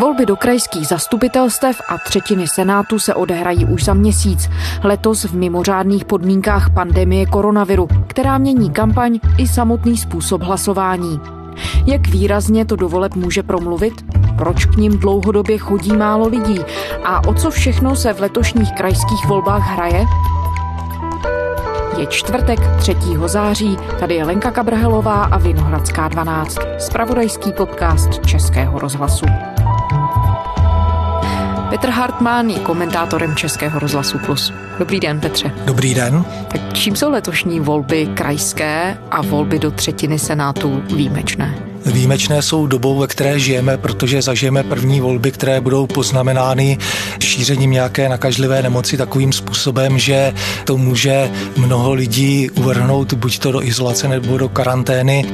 Volby do krajských zastupitelstev a třetiny senátu se odehrají už za měsíc. Letos v mimořádných podmínkách pandemie koronaviru, která mění kampaň i samotný způsob hlasování. Jak výrazně to do voleb může promluvit? Proč k ním dlouhodobě chodí málo lidí? A o co všechno se v letošních krajských volbách hraje? Je čtvrtek 3. září, tady je Lenka Kabrhelová a Vinohradská 12, spravodajský podcast Českého rozhlasu. Petr Hartmann je komentátorem Českého rozhlasu Plus. Dobrý den, Petře. Dobrý den. Tak čím jsou letošní volby krajské a volby do třetiny senátu výjimečné? Výjimečné jsou dobou, ve které žijeme, protože zažijeme první volby, které budou poznamenány šířením nějaké nakažlivé nemoci takovým způsobem, že to může mnoho lidí uvrhnout buď to do izolace nebo do karantény.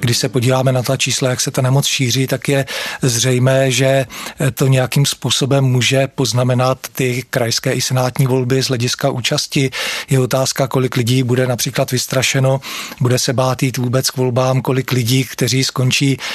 Když se podíváme na ta čísla, jak se ta nemoc šíří, tak je zřejmé, že to nějakým způsobem může poznamenat ty krajské i senátní volby z hlediska účasti. Je otázka, kolik lidí bude například vystrašeno, bude se bát jít vůbec k volbám, kolik lidí, kteří skončí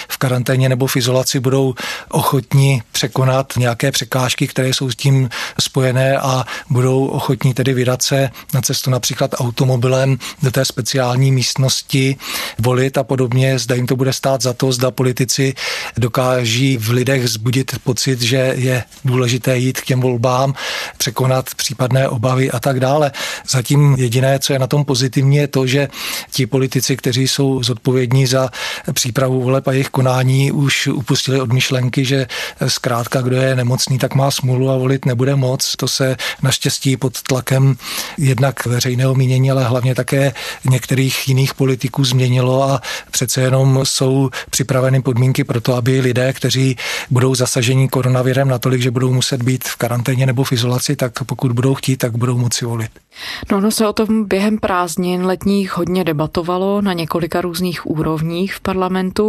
v karanténě nebo v izolaci, budou ochotní překonat nějaké překážky, které jsou s tím spojené a budou ochotní tedy vydat se na cestu například automobilem do té speciální místnosti, volit a podobně. Zda jim to bude stát za to, zda politici dokáží v lidech zbudit pocit, že je důležité jít k těm volbám, překonat případné obavy a tak dále. Zatím jediné, co je na tom pozitivní, je to, že ti politici, kteří jsou zodpovědní za přípravu voleb a jejich konání, už upustili od myšlenky, že zkrátka, kdo je nemocný, tak má smůlu a volit nebude moc. To se naštěstí pod tlakem jednak veřejného mínění, ale hlavně také některých jiných politiků změnilo a přece jenom jsou připraveny podmínky pro to, aby lidé, kteří budou zasaženi koronavirem natolik, že budou muset být v karanténě nebo v izolaci, tak pokud budou chtít, tak budou moci volit. No, no se o tom během prázdnin letních hodně debatovalo na několika různých úrovních v parlamentu.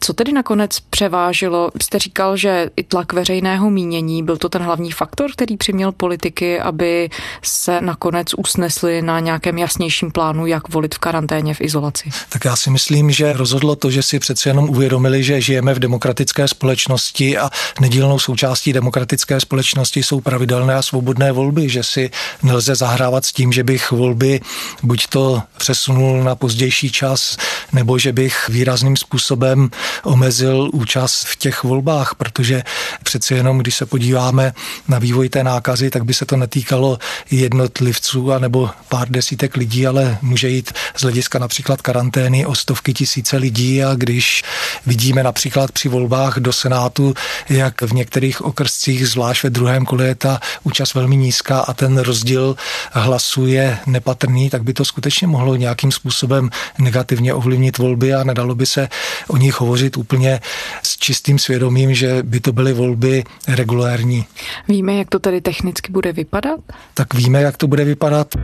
Co tedy nakonec převážilo? Jste říkal, že i tlak veřejného mínění byl to ten hlavní faktor, který přiměl politiky, aby se nakonec usnesli na nějakém jasnějším plánu, jak volit v karanténě, v izolaci. Tak já si myslím, že rozhodlo to, že si přece jenom uvědomili, že žijeme v demokratické společnosti a nedílnou součástí demokratické společnosti jsou pravidelné a svobodné volby, že si nelze zahrávat s tím, že bych volby buď to přesunul na pozdější čas, nebo že bych výrazným způsobem omezil účast v těch volbách, protože přeci jenom, když se podíváme na vývoj té nákazy, tak by se to netýkalo jednotlivců a nebo pár desítek lidí, ale může jít z hlediska například karantény o stovky tisíce lidí a když vidíme například při volbách do Senátu, jak v některých okrscích, zvlášť ve druhém kole je ta účast velmi nízká a ten rozdíl hlasů je nepatrný, tak by to skutečně mohlo nějakým způsobem negativně ovlivnit volby a nedalo by se o nich hovořit hovořit úplně s čistým svědomím, že by to byly volby regulérní. Víme, jak to tady technicky bude vypadat? Tak víme, jak to bude vypadat.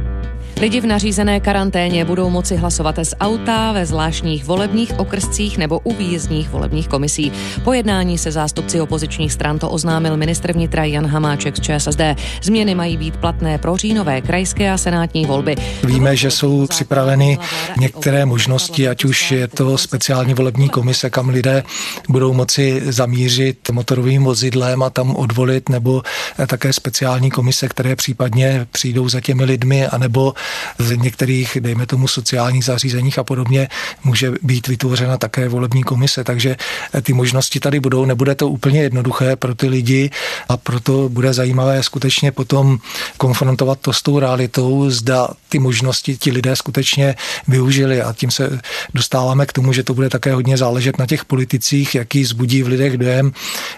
Lidi v nařízené karanténě budou moci hlasovat z auta ve zvláštních volebních okrscích nebo u výjezdních volebních komisí. Po jednání se zástupci opozičních stran to oznámil ministr vnitra Jan Hamáček z ČSSD. Změny mají být platné pro říjnové krajské a senátní volby. Víme, že jsou připraveny některé možnosti, ať už je to speciální volební komise, kam lidé budou moci zamířit motorovým vozidlem a tam odvolit, nebo také speciální komise, které případně přijdou za těmi lidmi, anebo v některých, dejme tomu, sociálních zařízeních a podobně může být vytvořena také volební komise, takže ty možnosti tady budou. Nebude to úplně jednoduché pro ty lidi a proto bude zajímavé skutečně potom konfrontovat to s tou realitou, zda ty možnosti ti lidé skutečně využili a tím se dostáváme k tomu, že to bude také hodně záležet na těch politicích, jaký zbudí v lidech dojem,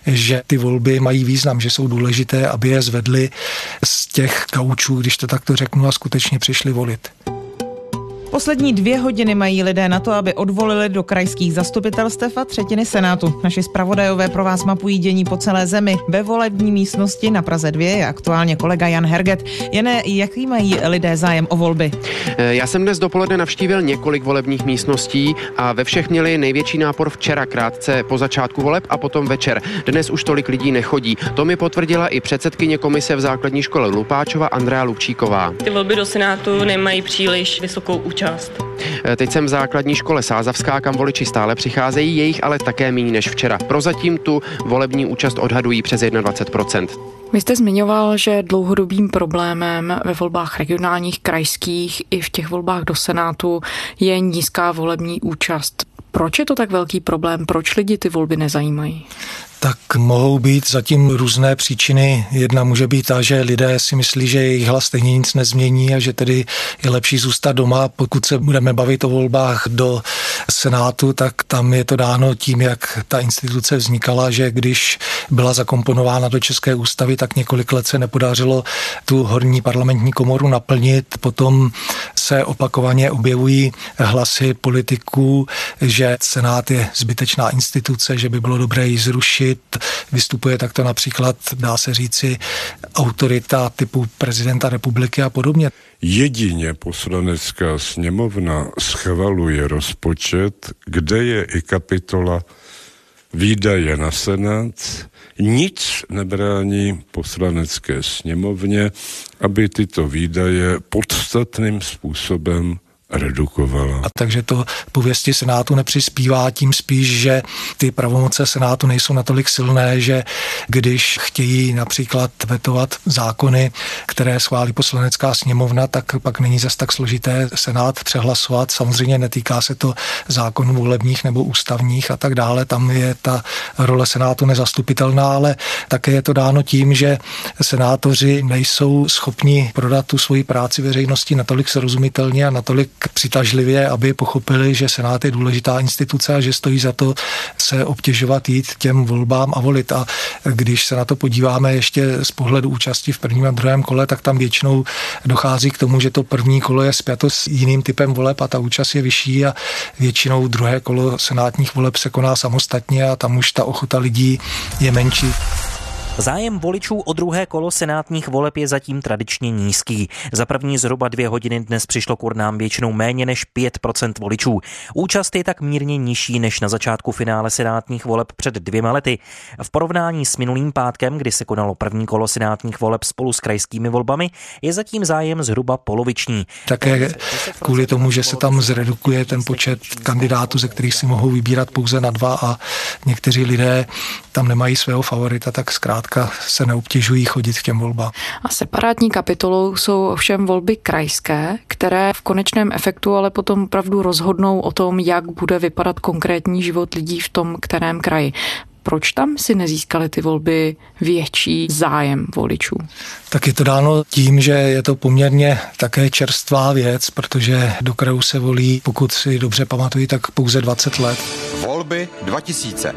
že ty volby mají význam, že jsou důležité, aby je zvedli z těch kaučů, když to takto řeknu, a skutečně přišli volit. Poslední dvě hodiny mají lidé na to, aby odvolili do krajských zastupitelstev a třetiny Senátu. Naši zpravodajové pro vás mapují dění po celé zemi. Ve volební místnosti na Praze 2 je aktuálně kolega Jan Herget. Jene, jaký mají lidé zájem o volby? Eh, já jsem dnes dopoledne navštívil několik volebních místností a ve všech měli největší nápor včera krátce po začátku voleb a potom večer. Dnes už tolik lidí nechodí. To mi potvrdila i předsedkyně komise v základní škole Lupáčova Andrea Lubčíková. Ty volby do Senátu nemají příliš vysokou účast účast. Eh, teď jsem v základní škole Sázavská, kam voliči stále přicházejí, jejich ale také méně než včera. Prozatím tu volební účast odhadují přes 21% vy jste zmiňoval, že dlouhodobým problémem ve volbách regionálních, krajských i v těch volbách do Senátu je nízká volební účast. Proč je to tak velký problém? Proč lidi ty volby nezajímají? Tak mohou být zatím různé příčiny. Jedna může být ta, že lidé si myslí, že jejich hlas stejně nic nezmění a že tedy je lepší zůstat doma. Pokud se budeme bavit o volbách do Senátu, tak tam je to dáno tím, jak ta instituce vznikala, že když byla zakomponována do České ústavy, tak několik let se nepodařilo tu horní parlamentní komoru naplnit. Potom se opakovaně objevují hlasy politiků, že Senát je zbytečná instituce, že by bylo dobré ji zrušit. Vystupuje takto například, dá se říci, autorita typu prezidenta republiky a podobně. Jedině poslanecká sněmovna schvaluje rozpočet, kde je i kapitola výdaje na Senát. Nic nebrání poslanecké sněmovně, aby tyto výdaje podstatným způsobem redukovala. A takže to pověsti Senátu nepřispívá tím spíš, že ty pravomoce Senátu nejsou natolik silné, že když chtějí například vetovat zákony, které schválí poslanecká sněmovna, tak pak není zas tak složité Senát přehlasovat. Samozřejmě netýká se to zákonů volebních nebo ústavních a tak dále. Tam je ta role Senátu nezastupitelná, ale také je to dáno tím, že senátoři nejsou schopni prodat tu svoji práci veřejnosti natolik srozumitelně a natolik přitažlivě, aby pochopili, že Senát je důležitá instituce a že stojí za to se obtěžovat jít těm volbám a volit. A když se na to podíváme ještě z pohledu účasti v prvním a druhém kole, tak tam většinou dochází k tomu, že to první kolo je spjato s jiným typem voleb a ta účast je vyšší a většinou druhé kolo senátních voleb se koná samostatně a tam už ta ochota lidí je menší. Zájem voličů o druhé kolo senátních voleb je zatím tradičně nízký. Za první zhruba dvě hodiny dnes přišlo k urnám většinou méně než 5% voličů. Účast je tak mírně nižší než na začátku finále senátních voleb před dvěma lety. V porovnání s minulým pátkem, kdy se konalo první kolo senátních voleb spolu s krajskými volbami, je zatím zájem zhruba poloviční. Také kvůli tomu, že se tam zredukuje ten počet kandidátů, ze kterých si mohou vybírat pouze na dva a někteří lidé tam nemají svého favorita, tak zkrátka se neobtěžují chodit k těm volbám. A separátní kapitolou jsou ovšem volby krajské, které v konečném efektu ale potom opravdu rozhodnou o tom, jak bude vypadat konkrétní život lidí v tom kterém kraji proč tam si nezískali ty volby větší zájem voličů? Tak je to dáno tím, že je to poměrně také čerstvá věc, protože do krajů se volí, pokud si dobře pamatuju, tak pouze 20 let. Volby 2000.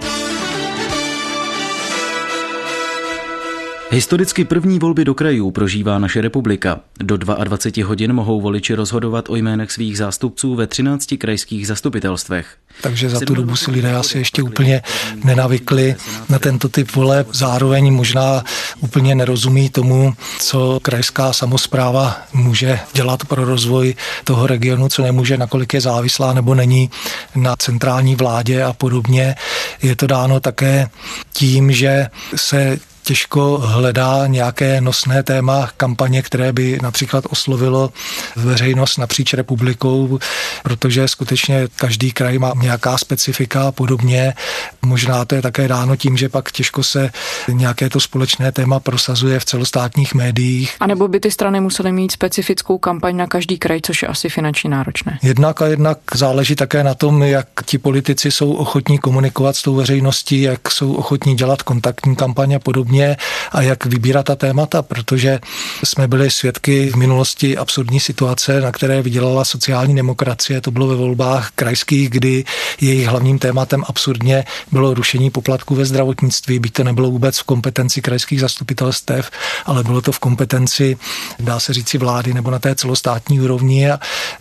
Historicky první volby do krajů prožívá naše republika. Do 22 hodin mohou voliči rozhodovat o jménech svých zástupců ve 13 krajských zastupitelstvech. Takže za tu dobu si lidé asi ještě úplně nenavykli na tento typ voleb. Zároveň možná úplně nerozumí tomu, co krajská samozpráva může dělat pro rozvoj toho regionu, co nemůže, nakolik je závislá nebo není na centrální vládě a podobně. Je to dáno také tím, že se těžko hledá nějaké nosné téma kampaně, které by například oslovilo veřejnost napříč republikou, protože skutečně každý kraj má nějaká specifika a podobně. Možná to je také dáno tím, že pak těžko se nějaké to společné téma prosazuje v celostátních médiích. A nebo by ty strany musely mít specifickou kampaň na každý kraj, což je asi finančně náročné. Jednak a jednak záleží také na tom, jak ti politici jsou ochotní komunikovat s tou veřejností, jak jsou ochotní dělat kontaktní kampaně a podobně podobně a jak vybírat ta témata, protože jsme byli svědky v minulosti absurdní situace, na které vydělala sociální demokracie. To bylo ve volbách krajských, kdy jejich hlavním tématem absurdně bylo rušení poplatků ve zdravotnictví, byť to nebylo vůbec v kompetenci krajských zastupitelstev, ale bylo to v kompetenci, dá se říci, vlády nebo na té celostátní úrovni a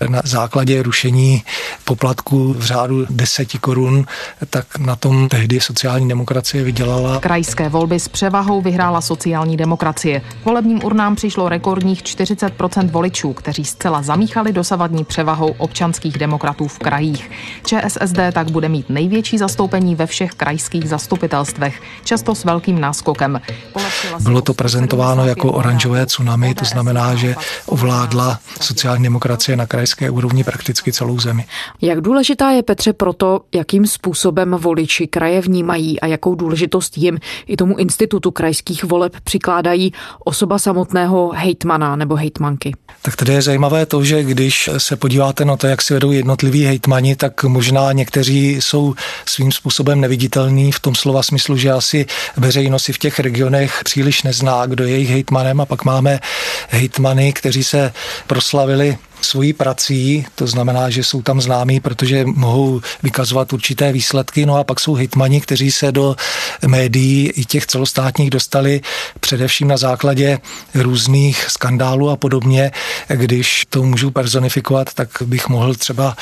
na základě rušení poplatků v řádu deseti korun, tak na tom tehdy sociální demokracie vydělala. Krajské volby zpřeva převahou vyhrála sociální demokracie. Volebním urnám přišlo rekordních 40% voličů, kteří zcela zamíchali dosavadní převahou občanských demokratů v krajích. ČSSD tak bude mít největší zastoupení ve všech krajských zastupitelstvech, často s velkým náskokem. Bylo to prezentováno jako oranžové tsunami, to znamená, že ovládla sociální demokracie na krajské úrovni prakticky celou zemi. Jak důležitá je Petře proto, jakým způsobem voliči kraje vnímají a jakou důležitost jim i tomu institutu krajských voleb přikládají osoba samotného hejtmana nebo hejtmanky? Tak tady je zajímavé to, že když se podíváte na to, jak si vedou jednotliví hejtmani, tak možná někteří jsou svým způsobem neviditelní v tom slova smyslu, že asi veřejnost si v těch regionech příliš nezná, kdo je jejich hejtmanem a pak máme hejtmany, kteří se proslavili svojí prací, to znamená, že jsou tam známí, protože mohou vykazovat určité výsledky, no a pak jsou hitmani, kteří se do médií i těch celostátních dostali především na základě různých skandálů a podobně. Když to můžu personifikovat, tak bych mohl třeba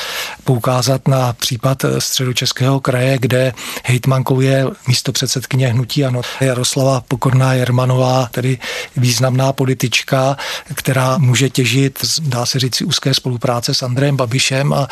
poukázat na případ středočeského kraje, kde hejtmankou je místo předsedkyně hnutí ano, Jaroslava Pokorná Jermanová, tedy významná politička, která může těžit, dá se říct, úzké spolupráce s Andrejem Babišem a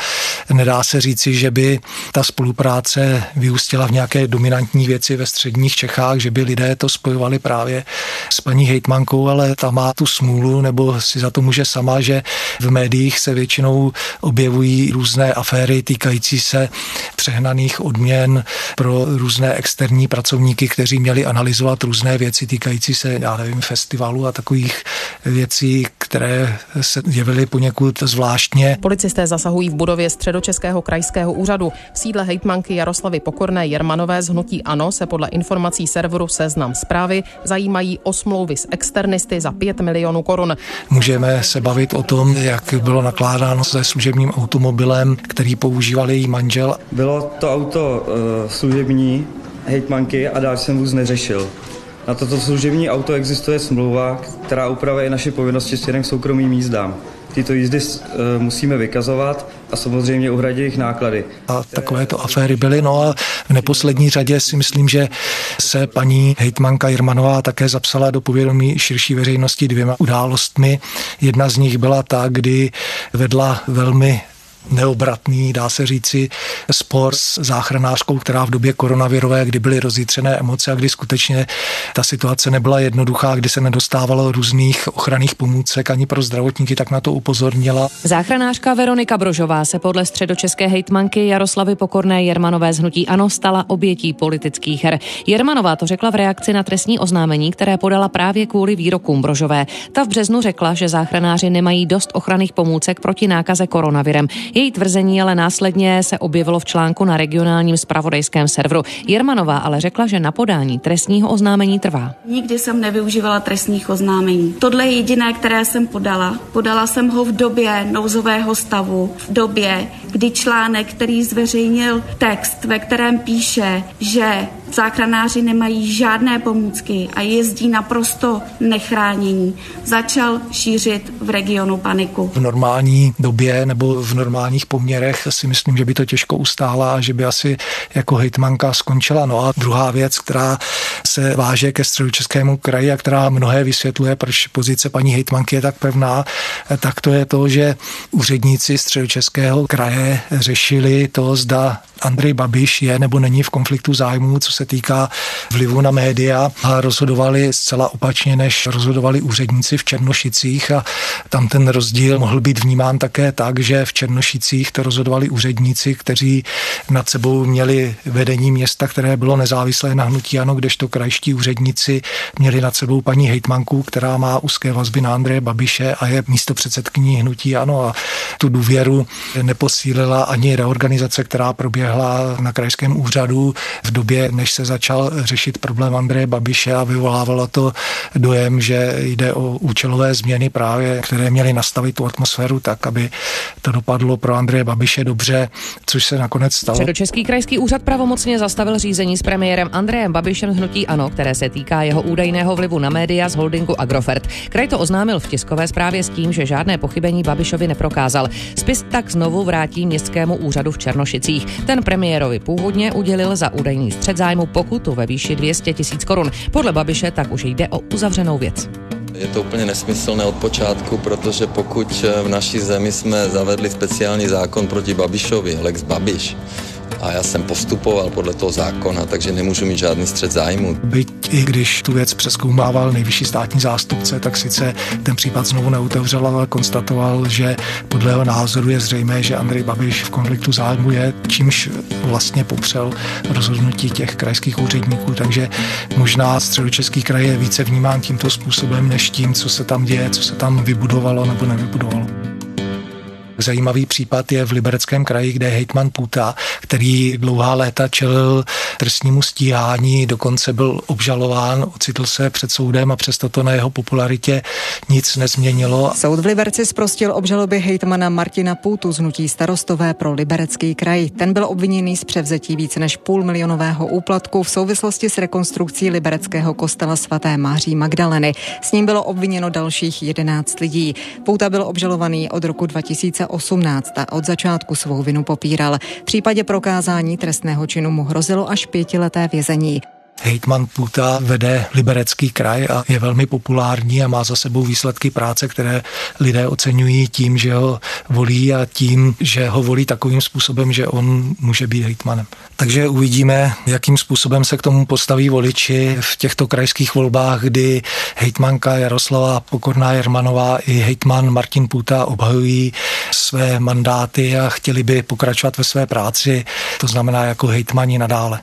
nedá se říci, že by ta spolupráce vyústila v nějaké dominantní věci ve středních Čechách, že by lidé to spojovali právě s paní hejtmankou, ale ta má tu smůlu, nebo si za to může sama, že v médiích se většinou objevují různé aféry týkající se přehnaných odměn pro různé externí pracovníky, kteří měli analyzovat různé věci týkající se, já nevím, festivalu a takových věcí, které se jevily poněkud poněkud zvláštně. Policisté zasahují v budově středočeského krajského úřadu. V sídle hejtmanky Jaroslavy Pokorné Jermanové z hnutí ANO se podle informací serveru Seznam zprávy zajímají o smlouvy s externisty za 5 milionů korun. Můžeme se bavit o tom, jak bylo nakládáno se služebním automobilem, který používal její manžel. Bylo to auto uh, služební hejtmanky a dál jsem vůz neřešil. Na toto služební auto existuje smlouva, která upravuje naše povinnosti směrem k soukromým jízdám tyto jízdy eh, musíme vykazovat a samozřejmě uhradit jejich náklady. A takovéto aféry byly, no a v neposlední řadě si myslím, že se paní hejtmanka Jirmanová také zapsala do povědomí širší veřejnosti dvěma událostmi. Jedna z nich byla ta, kdy vedla velmi neobratný, dá se říci, spor s záchranářkou, která v době koronavirové, kdy byly rozjitřené emoce a kdy skutečně ta situace nebyla jednoduchá, kdy se nedostávalo různých ochranných pomůcek ani pro zdravotníky, tak na to upozornila. Záchranářka Veronika Brožová se podle středočeské hejtmanky Jaroslavy Pokorné Jermanové z hnutí Ano stala obětí politických her. Jermanová to řekla v reakci na trestní oznámení, které podala právě kvůli výrokům Brožové. Ta v březnu řekla, že záchranáři nemají dost ochranných pomůcek proti nákaze koronavirem. Její tvrzení ale následně se objevilo v článku na regionálním spravodajském serveru. Jermanová ale řekla, že na podání trestního oznámení trvá. Nikdy jsem nevyužívala trestních oznámení. Tohle je jediné, které jsem podala. Podala jsem ho v době nouzového stavu, v době, kdy článek, který zveřejnil text, ve kterém píše, že záchranáři nemají žádné pomůcky a jezdí naprosto nechránění, začal šířit v regionu paniku. V normální době nebo v normálních poměrech si myslím, že by to těžko ustála a že by asi jako hejtmanka skončila. No a druhá věc, která se váže ke středočeskému kraji a která mnohé vysvětluje, proč pozice paní hejtmanky je tak pevná, tak to je to, že úředníci středočeského kraje řešili to, zda Andrej Babiš je nebo není v konfliktu zájmů, co se týká vlivu na média a rozhodovali zcela opačně, než rozhodovali úředníci v Černošicích. A tam ten rozdíl mohl být vnímán také tak, že v Černošicích to rozhodovali úředníci, kteří nad sebou měli vedení města, které bylo nezávislé na hnutí ano, kdežto krajští úředníci měli nad sebou paní hejtmanku, která má úzké vazby na Andreje Babiše a je místo předsedkyní hnutí ano. A tu důvěru neposílila ani reorganizace, která proběhla na krajském úřadu v době, než se začal řešit problém Andreje Babiše a vyvolávalo to dojem, že jde o účelové změny právě, které měly nastavit tu atmosféru tak, aby to dopadlo pro Andreje Babiše dobře, což se nakonec stalo. Český krajský úřad pravomocně zastavil řízení s premiérem Andrejem Babišem z hnutí ANO, které se týká jeho údajného vlivu na média z holdingu Agrofert. Kraj to oznámil v tiskové zprávě s tím, že žádné pochybení Babišovi neprokázal. Spis tak znovu vrátí městskému úřadu v Černošicích. Ten premiérovi původně udělil za údajný střed zájmu pokutu ve výši 200 tisíc korun. Podle Babiše tak už jde o uzavřenou věc. Je to úplně nesmyslné od počátku, protože pokud v naší zemi jsme zavedli speciální zákon proti Babišovi, Lex Babiš, a já jsem postupoval podle toho zákona, takže nemůžu mít žádný střed zájmu. Byť i když tu věc přeskoumával nejvyšší státní zástupce, tak sice ten případ znovu neotevřel, ale konstatoval, že podle jeho názoru je zřejmé, že Andrej Babiš v konfliktu zájmu je, čímž vlastně popřel rozhodnutí těch krajských úředníků, takže možná středočeský kraj je více vnímán tímto způsobem, než tím, co se tam děje, co se tam vybudovalo nebo nevybudovalo. Zajímavý případ je v Libereckém kraji, kde hejtman Puta, který dlouhá léta čelil trestnímu stíhání, dokonce byl obžalován, ocitl se před soudem a přesto to na jeho popularitě nic nezměnilo. Soud v Liberci zprostil obžaloby hejtmana Martina Putu z hnutí starostové pro Liberecký kraj. Ten byl obviněný z převzetí více než půl milionového úplatku v souvislosti s rekonstrukcí libereckého kostela svaté Máří Magdaleny. S ním bylo obviněno dalších 11 lidí. Pouta byl obžalovaný od roku 2000 2018 a od začátku svou vinu popíral. V případě prokázání trestného činu mu hrozilo až pětileté vězení. Hejtman Puta vede liberecký kraj a je velmi populární a má za sebou výsledky práce, které lidé oceňují tím, že ho volí a tím, že ho volí takovým způsobem, že on může být hejtmanem. Takže uvidíme, jakým způsobem se k tomu postaví voliči v těchto krajských volbách, kdy hejtmanka Jaroslava Pokorná Jermanová i hejtman Martin Puta obhajují své mandáty a chtěli by pokračovat ve své práci, to znamená jako hejtmani nadále.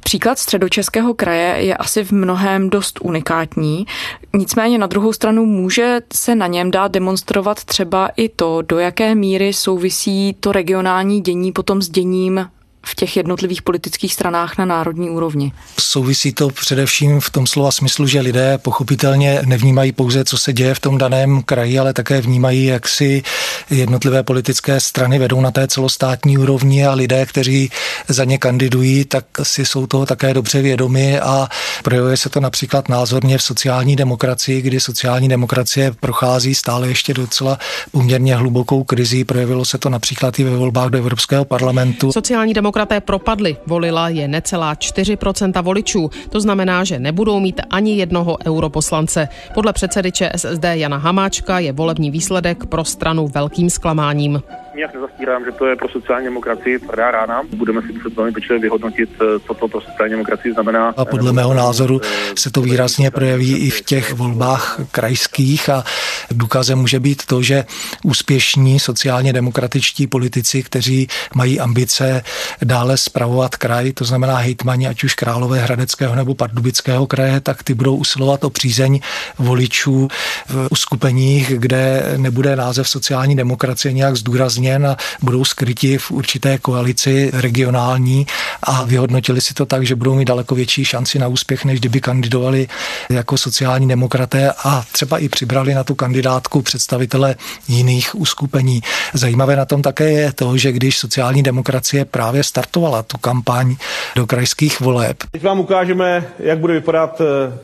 Příklad středočeského kraje je asi v mnohem dost unikátní, nicméně na druhou stranu může se na něm dát demonstrovat třeba i to, do jaké míry souvisí to regionální dění potom s děním v těch jednotlivých politických stranách na národní úrovni? Souvisí to především v tom slova smyslu, že lidé pochopitelně nevnímají pouze, co se děje v tom daném kraji, ale také vnímají, jak si jednotlivé politické strany vedou na té celostátní úrovni a lidé, kteří za ně kandidují, tak si jsou toho také dobře vědomi a projevuje se to například názorně v sociální demokracii, kdy sociální demokracie prochází stále ještě docela poměrně hlubokou krizi. Projevilo se to například i ve volbách do Evropského parlamentu. Sociální demokracie demokraté propadli. Volila je necelá 4% voličů. To znamená, že nebudou mít ani jednoho europoslance. Podle předsedy ČSSD Jana Hamáčka je volební výsledek pro stranu velkým zklamáním. Nijak nezastírám, že to je pro sociální demokracii tvrdá rána. Budeme si muset velmi pečlivě vyhodnotit, eh, co to pro sociální demokracii znamená. A podle mého názoru se to výrazně projeví i v těch volbách krajských a důkazem může být to, že úspěšní sociálně demokratičtí politici, kteří mají ambice dále spravovat kraj, to znamená hejtmani, ať už Králové Hradeckého nebo Pardubického kraje, tak ty budou usilovat o přízeň voličů v uskupeních, kde nebude název sociální demokracie nějak zdůrazněn a budou skryti v určité koalici regionální a vyhodnotili si to tak, že budou mít daleko větší šanci na úspěch, než kdyby kandidovali jako sociální demokraté a třeba i přibrali na tu kandidátku představitele jiných uskupení. Zajímavé na tom také je to, že když sociální demokracie právě startovala tu kampaň do krajských voleb. Teď vám ukážeme, jak bude vypadat eh,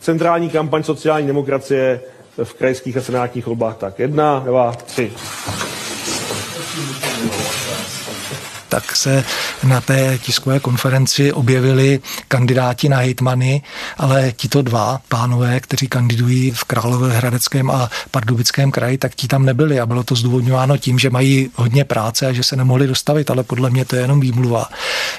centrální kampaň sociální demokracie v krajských a senátních volbách. Tak jedna, dva, tři. Thank you. Tak se na té tiskové konferenci objevili kandidáti na hejtmany, ale tito dva pánové, kteří kandidují v Královéhradeckém a Pardubickém kraji, tak ti tam nebyli a bylo to zdůvodňováno tím, že mají hodně práce a že se nemohli dostavit, ale podle mě to je jenom výmluva.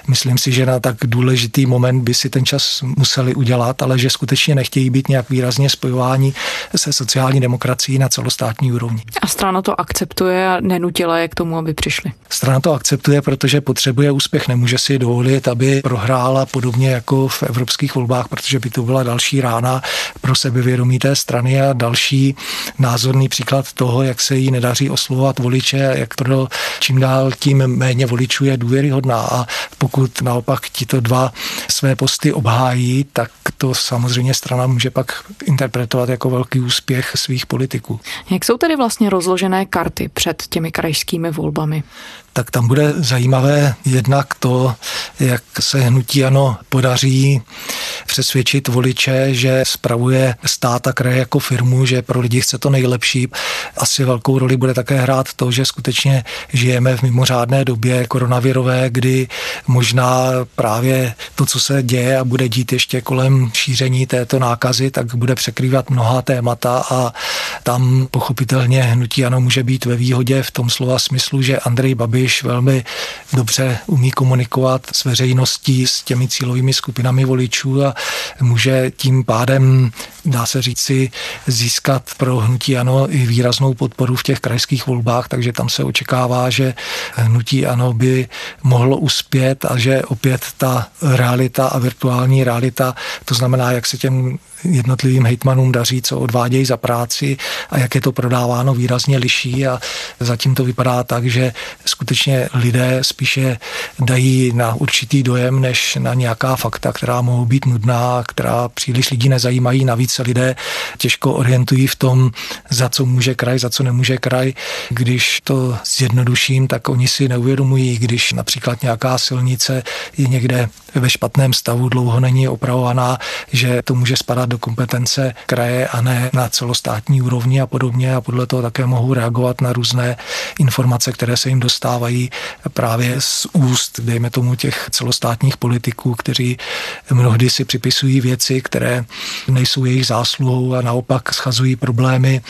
Myslím si, že na tak důležitý moment by si ten čas museli udělat, ale že skutečně nechtějí být nějak výrazně spojování se sociální demokracií na celostátní úrovni. A strana to akceptuje a nenutila je k tomu, aby přišli. Strana to akceptuje, protože potřebuje úspěch, nemůže si dovolit, aby prohrála podobně jako v evropských volbách, protože by to byla další rána pro sebevědomí té strany a další názorný příklad toho, jak se jí nedaří oslovovat voliče, jak pro čím dál tím méně voličů je důvěryhodná a pokud naopak tito dva své posty obhájí, tak to samozřejmě strana může pak interpretovat jako velký úspěch svých politiků. Jak jsou tedy vlastně rozložené karty před těmi krajskými volbami? Tak tam bude zajímavé jednak to, jak se hnutí ano podaří přesvědčit voliče, že spravuje stát a kraje jako firmu, že pro lidi chce to nejlepší. Asi velkou roli bude také hrát to, že skutečně žijeme v mimořádné době koronavirové, kdy možná právě to, co se děje a bude dít ještě kolem šíření této nákazy, tak bude překrývat mnoha témata a tam pochopitelně hnutí ano může být ve výhodě v tom slova smyslu, že Andrej Babiš velmi dobře umí komunikovat s veřejností, s těmi cílovými skupinami voličů a může tím pádem, dá se říci, získat pro hnutí ano i výraznou podporu v těch krajských volbách, takže tam se očekává, že hnutí ano by mohlo uspět a že opět ta realita a virtuální realita, to znamená, jak se těm jednotlivým hejtmanům daří, co odvádějí za práci a jak je to prodáváno, výrazně liší a zatím to vypadá tak, že skutečně lidé spíše dají na určitý dojem, než na nějaká fakta, která mohou být nudná, která příliš lidí nezajímají. Navíc se lidé těžko orientují v tom, za co může kraj, za co nemůže kraj. Když to zjednoduším, tak oni si neuvědomují, když například nějaká silnice je někde ve špatném stavu, dlouho není opravovaná, že to může spadat do kompetence kraje a ne na celostátní úrovni a podobně. A podle toho také mohou reagovat na různé informace, které se jim dostávají právě z úst, dejme tomu těch celostátních politiků, kteří mnohdy si připisují věci, které nejsou jejich zásluhou a naopak schazují problémy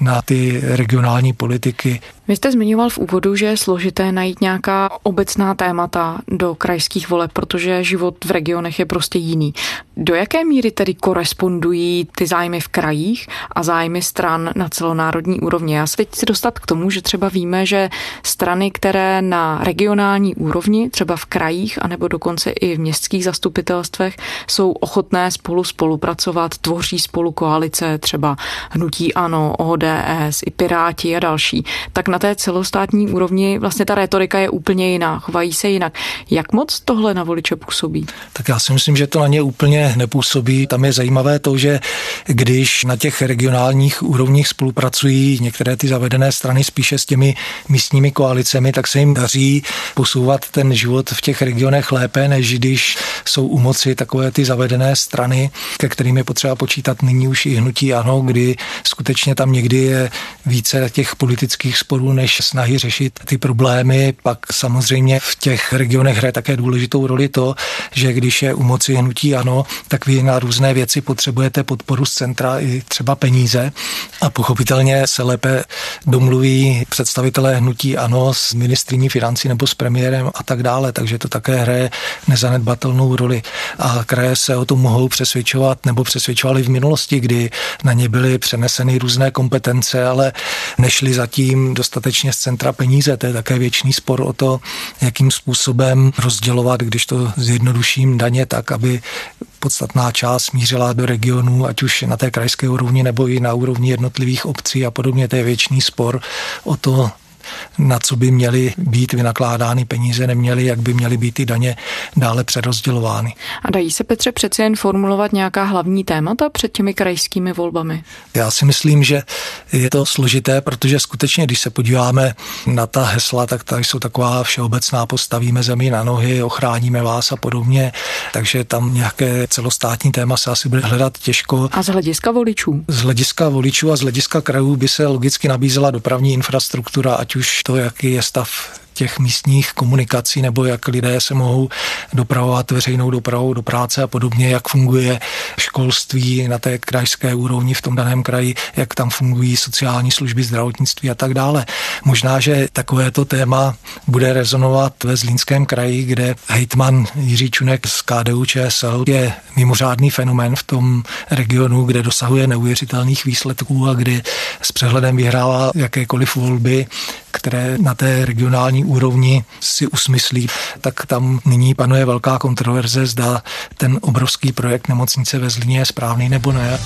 na ty regionální politiky. Vy jste zmiňoval v úvodu, že je složité najít nějaká obecná témata do krajských voleb, protože život v regionech je prostě jiný. Do jaké míry tedy korespondují ty zájmy v krajích a zájmy stran na celonárodní úrovni? Já se teď chci dostat k tomu, že třeba víme, že strany, které na regionální úrovni, třeba v krajích, anebo dokonce i v městských zastupitelstvech, jsou ochotné spolu spolupracovat, tvoří spolu koalice, třeba Hnutí Ano, ODS, i Piráti a další, tak na té celostátní úrovni vlastně ta retorika je úplně jiná, chovají se jinak. Jak moc tohle na voliče působí? Tak já si myslím, že to na ně úplně nepůsobí. Tam je zajímavé to, že když na těch regionálních úrovních spolupracují některé ty zavedené strany spíše s těmi místními koalicemi, tak se jim daří posouvat ten život v těch regionech lépe, než když jsou u moci takové ty zavedené strany, ke kterým je potřeba počítat nyní už i hnutí ano, kdy skutečně tam někdy je více těch politických sporů, než snahy řešit ty problémy. Pak samozřejmě v těch regionech hraje také důležitou roli to, že když je u moci hnutí ano, tak vy na různé věci potřebujete podporu z centra i třeba peníze a pochopitelně se lépe domluví představitelé hnutí ano s ministriní financí nebo s premiérem a tak dále, takže to také hraje nezanedbatelnou roli. A kraje se o tom mohou přesvědčovat nebo přesvědčovali v minulosti, kdy na ně byly přeneseny různé kompetence, ale nešli zatím dostatečně z centra peníze. To je také věčný spor o to, jakým způsobem rozdělovat, když to zjednoduším daně tak, aby podstatná část mířila do regionů, ať už na té krajské úrovni nebo i na úrovni jednotlivých obcí a podobně. To je věčný spor o to, na co by měly být vynakládány peníze, neměly, jak by měly být ty daně dále přerozdělovány. A dají se, Petře, přece jen formulovat nějaká hlavní témata před těmi krajskými volbami? Já si myslím, že je to složité, protože skutečně, když se podíváme na ta hesla, tak tady jsou taková všeobecná, postavíme zemi na nohy, ochráníme vás a podobně, takže tam nějaké celostátní téma se asi bude hledat těžko. A z hlediska voličů? Z hlediska voličů a z hlediska krajů by se logicky nabízela dopravní infrastruktura, ať už to, jaký je stav těch místních komunikací nebo jak lidé se mohou dopravovat veřejnou dopravou do práce a podobně, jak funguje školství na té krajské úrovni v tom daném kraji, jak tam fungují sociální služby, zdravotnictví a tak dále. Možná, že takovéto téma bude rezonovat ve Zlínském kraji, kde hejtman Jiří Čunek z KDU ČSL je mimořádný fenomén v tom regionu, kde dosahuje neuvěřitelných výsledků a kdy s přehledem vyhrává jakékoliv volby, které na té regionální úrovni si usmyslí, tak tam nyní panuje velká kontroverze, zda ten obrovský projekt nemocnice ve Zlíně je správný nebo ne.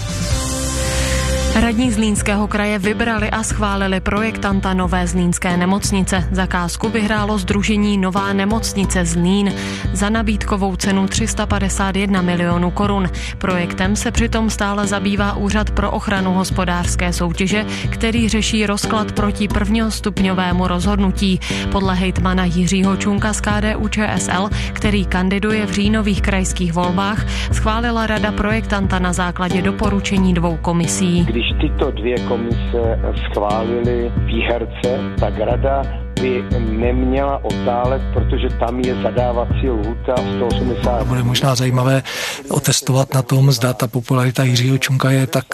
Radní Zlínského kraje vybrali a schválili projektanta nové zlínské nemocnice. Zakázku vyhrálo Združení Nová nemocnice Zlín za nabídkovou cenu 351 milionů korun. Projektem se přitom stále zabývá Úřad pro ochranu hospodářské soutěže, který řeší rozklad proti prvňostupňovému rozhodnutí. Podle hejtmana Jiřího Čunka z KDU ČSL, který kandiduje v říjnových krajských volbách, schválila rada projektanta na základě doporučení dvou komisí. Když tyto dvě komise schválily výherce, tak rada by neměla otálet, protože tam je zadávací lhuta 180. Bude možná zajímavé otestovat na tom, zda ta popularita Jiřího Čunka je tak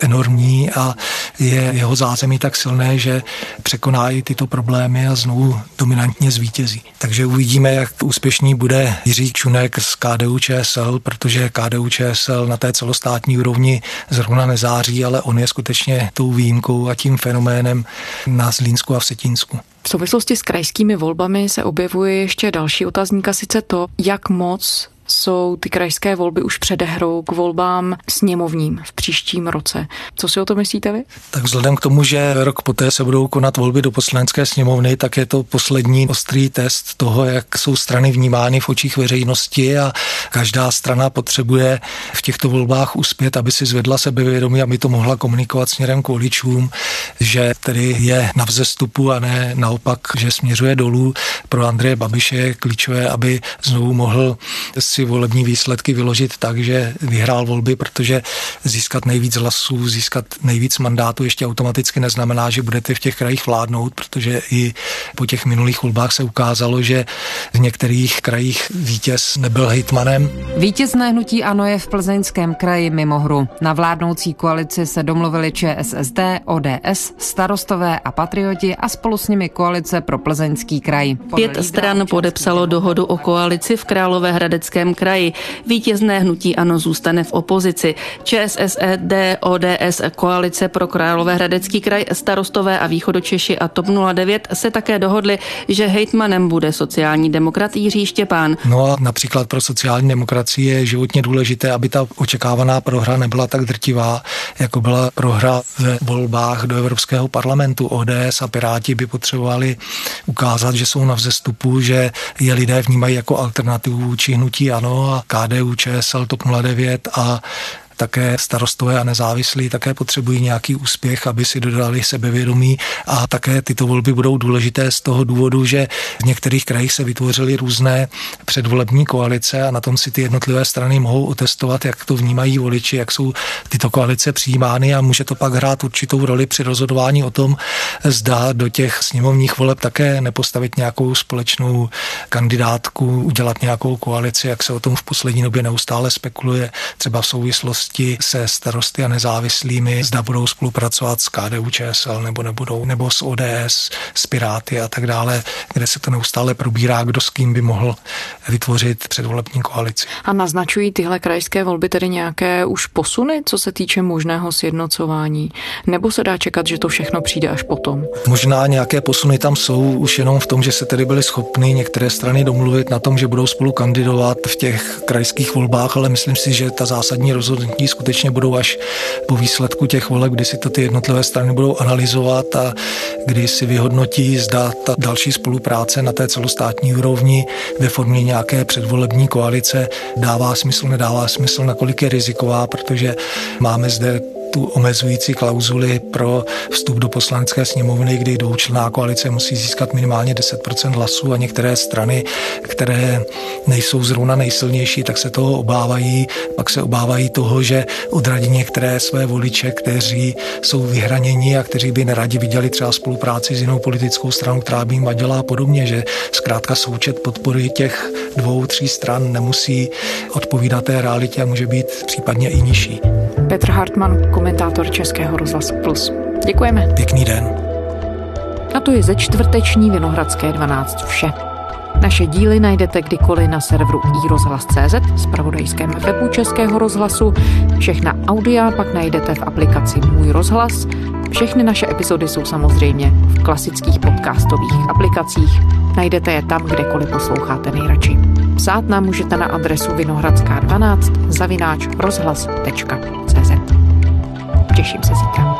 enormní a je jeho zázemí tak silné, že překoná i tyto problémy a znovu dominantně zvítězí. Takže uvidíme, jak úspěšný bude Jiří Čunek z KDU ČSL, protože KDU ČSL na té celostátní úrovni zrovna nezáří, ale on je skutečně tou výjimkou a tím fenoménem na Zlínsku a v Setínsku. V souvislosti s krajskými volbami se objevuje ještě další otazníka, sice to, jak moc jsou ty krajské volby už předehrou k volbám sněmovním v příštím roce. Co si o to myslíte vy? Tak vzhledem k tomu, že rok poté se budou konat volby do poslanecké sněmovny, tak je to poslední ostrý test toho, jak jsou strany vnímány v očích veřejnosti a každá strana potřebuje v těchto volbách uspět, aby si zvedla sebevědomí, aby to mohla komunikovat směrem k voličům, že tedy je na vzestupu a ne naopak, že směřuje dolů. Pro Andreje Babiše je klíčové, aby znovu mohl si volební výsledky vyložit tak, že vyhrál volby, protože získat nejvíc hlasů, získat nejvíc mandátů ještě automaticky neznamená, že budete v těch krajích vládnout, protože i po těch minulých volbách se ukázalo, že v některých krajích vítěz nebyl hejtmanem. Vítězné hnutí ANO je v plzeňském kraji mimo hru. Na vládnoucí koalici se domluvili ČSSD, ODS, starostové a patrioti a spolu s nimi koalice pro plzeňský kraj. Pět stran podepsalo dohodu o koalici v Královéhradecké Karlovarském kraji. Vítězné hnutí ANO zůstane v opozici. ČSSED, ODS, Koalice pro Královéhradecký kraj, starostové a východočeši a TOP 09 se také dohodli, že hejtmanem bude sociální demokrat Jiří Štěpán. No a například pro sociální demokracii je životně důležité, aby ta očekávaná prohra nebyla tak drtivá, jako byla prohra ve volbách do Evropského parlamentu. ODS a Piráti by potřebovali ukázat, že jsou na vzestupu, že je lidé vnímají jako alternativu vůči hnutí ANO a KDU, ČSL, TOP 09 a také starostové a nezávislí také potřebují nějaký úspěch, aby si dodali sebevědomí a také tyto volby budou důležité z toho důvodu, že v některých krajích se vytvořily různé předvolební koalice a na tom si ty jednotlivé strany mohou otestovat, jak to vnímají voliči, jak jsou tyto koalice přijímány a může to pak hrát určitou roli při rozhodování o tom, zda do těch sněmovních voleb také nepostavit nějakou společnou kandidátku, udělat nějakou koalici, jak se o tom v poslední době neustále spekuluje, třeba v souvislosti souvislosti se starosty a nezávislými, zda budou spolupracovat s KDU ČSL nebo nebudou, nebo s ODS, s Piráty a tak dále, kde se to neustále probírá, kdo s kým by mohl vytvořit předvolební koalici. A naznačují tyhle krajské volby tedy nějaké už posuny, co se týče možného sjednocování? Nebo se dá čekat, že to všechno přijde až potom? Možná nějaké posuny tam jsou už jenom v tom, že se tedy byly schopny některé strany domluvit na tom, že budou spolu kandidovat v těch krajských volbách, ale myslím si, že ta zásadní rozhodnutí rozhodnutí skutečně budou až po výsledku těch voleb, kdy si to ty jednotlivé strany budou analyzovat a kdy si vyhodnotí, zda ta další spolupráce na té celostátní úrovni ve formě nějaké předvolební koalice dává smysl, nedává smysl, nakolik je riziková, protože máme zde tu omezující klauzuli pro vstup do poslanecké sněmovny, kdy dvoučlenná koalice musí získat minimálně 10% hlasů a některé strany, které nejsou zrovna nejsilnější, tak se toho obávají. Pak se obávají toho, že odradí některé své voliče, kteří jsou vyhraněni a kteří by neradi viděli třeba spolupráci s jinou politickou stranou, která by jim vadila a podobně, že zkrátka součet podpory těch dvou, tří stran nemusí odpovídat té realitě a může být případně i nižší. Petr Hartmann, komentátor Českého rozhlasu Plus. Děkujeme. Pěkný den. A to je ze čtvrteční Vinohradské 12 vše. Naše díly najdete kdykoliv na serveru iRozhlas.cz, spravodajském webu Českého rozhlasu. Všechna audia pak najdete v aplikaci Můj rozhlas. Všechny naše epizody jsou samozřejmě v klasických podcastových aplikacích. Najdete je tam, kdekoliv posloucháte nejradši. Psát nám můžete na adresu vinohradská12 zavináč rozhlas.cz. Těším se zítra.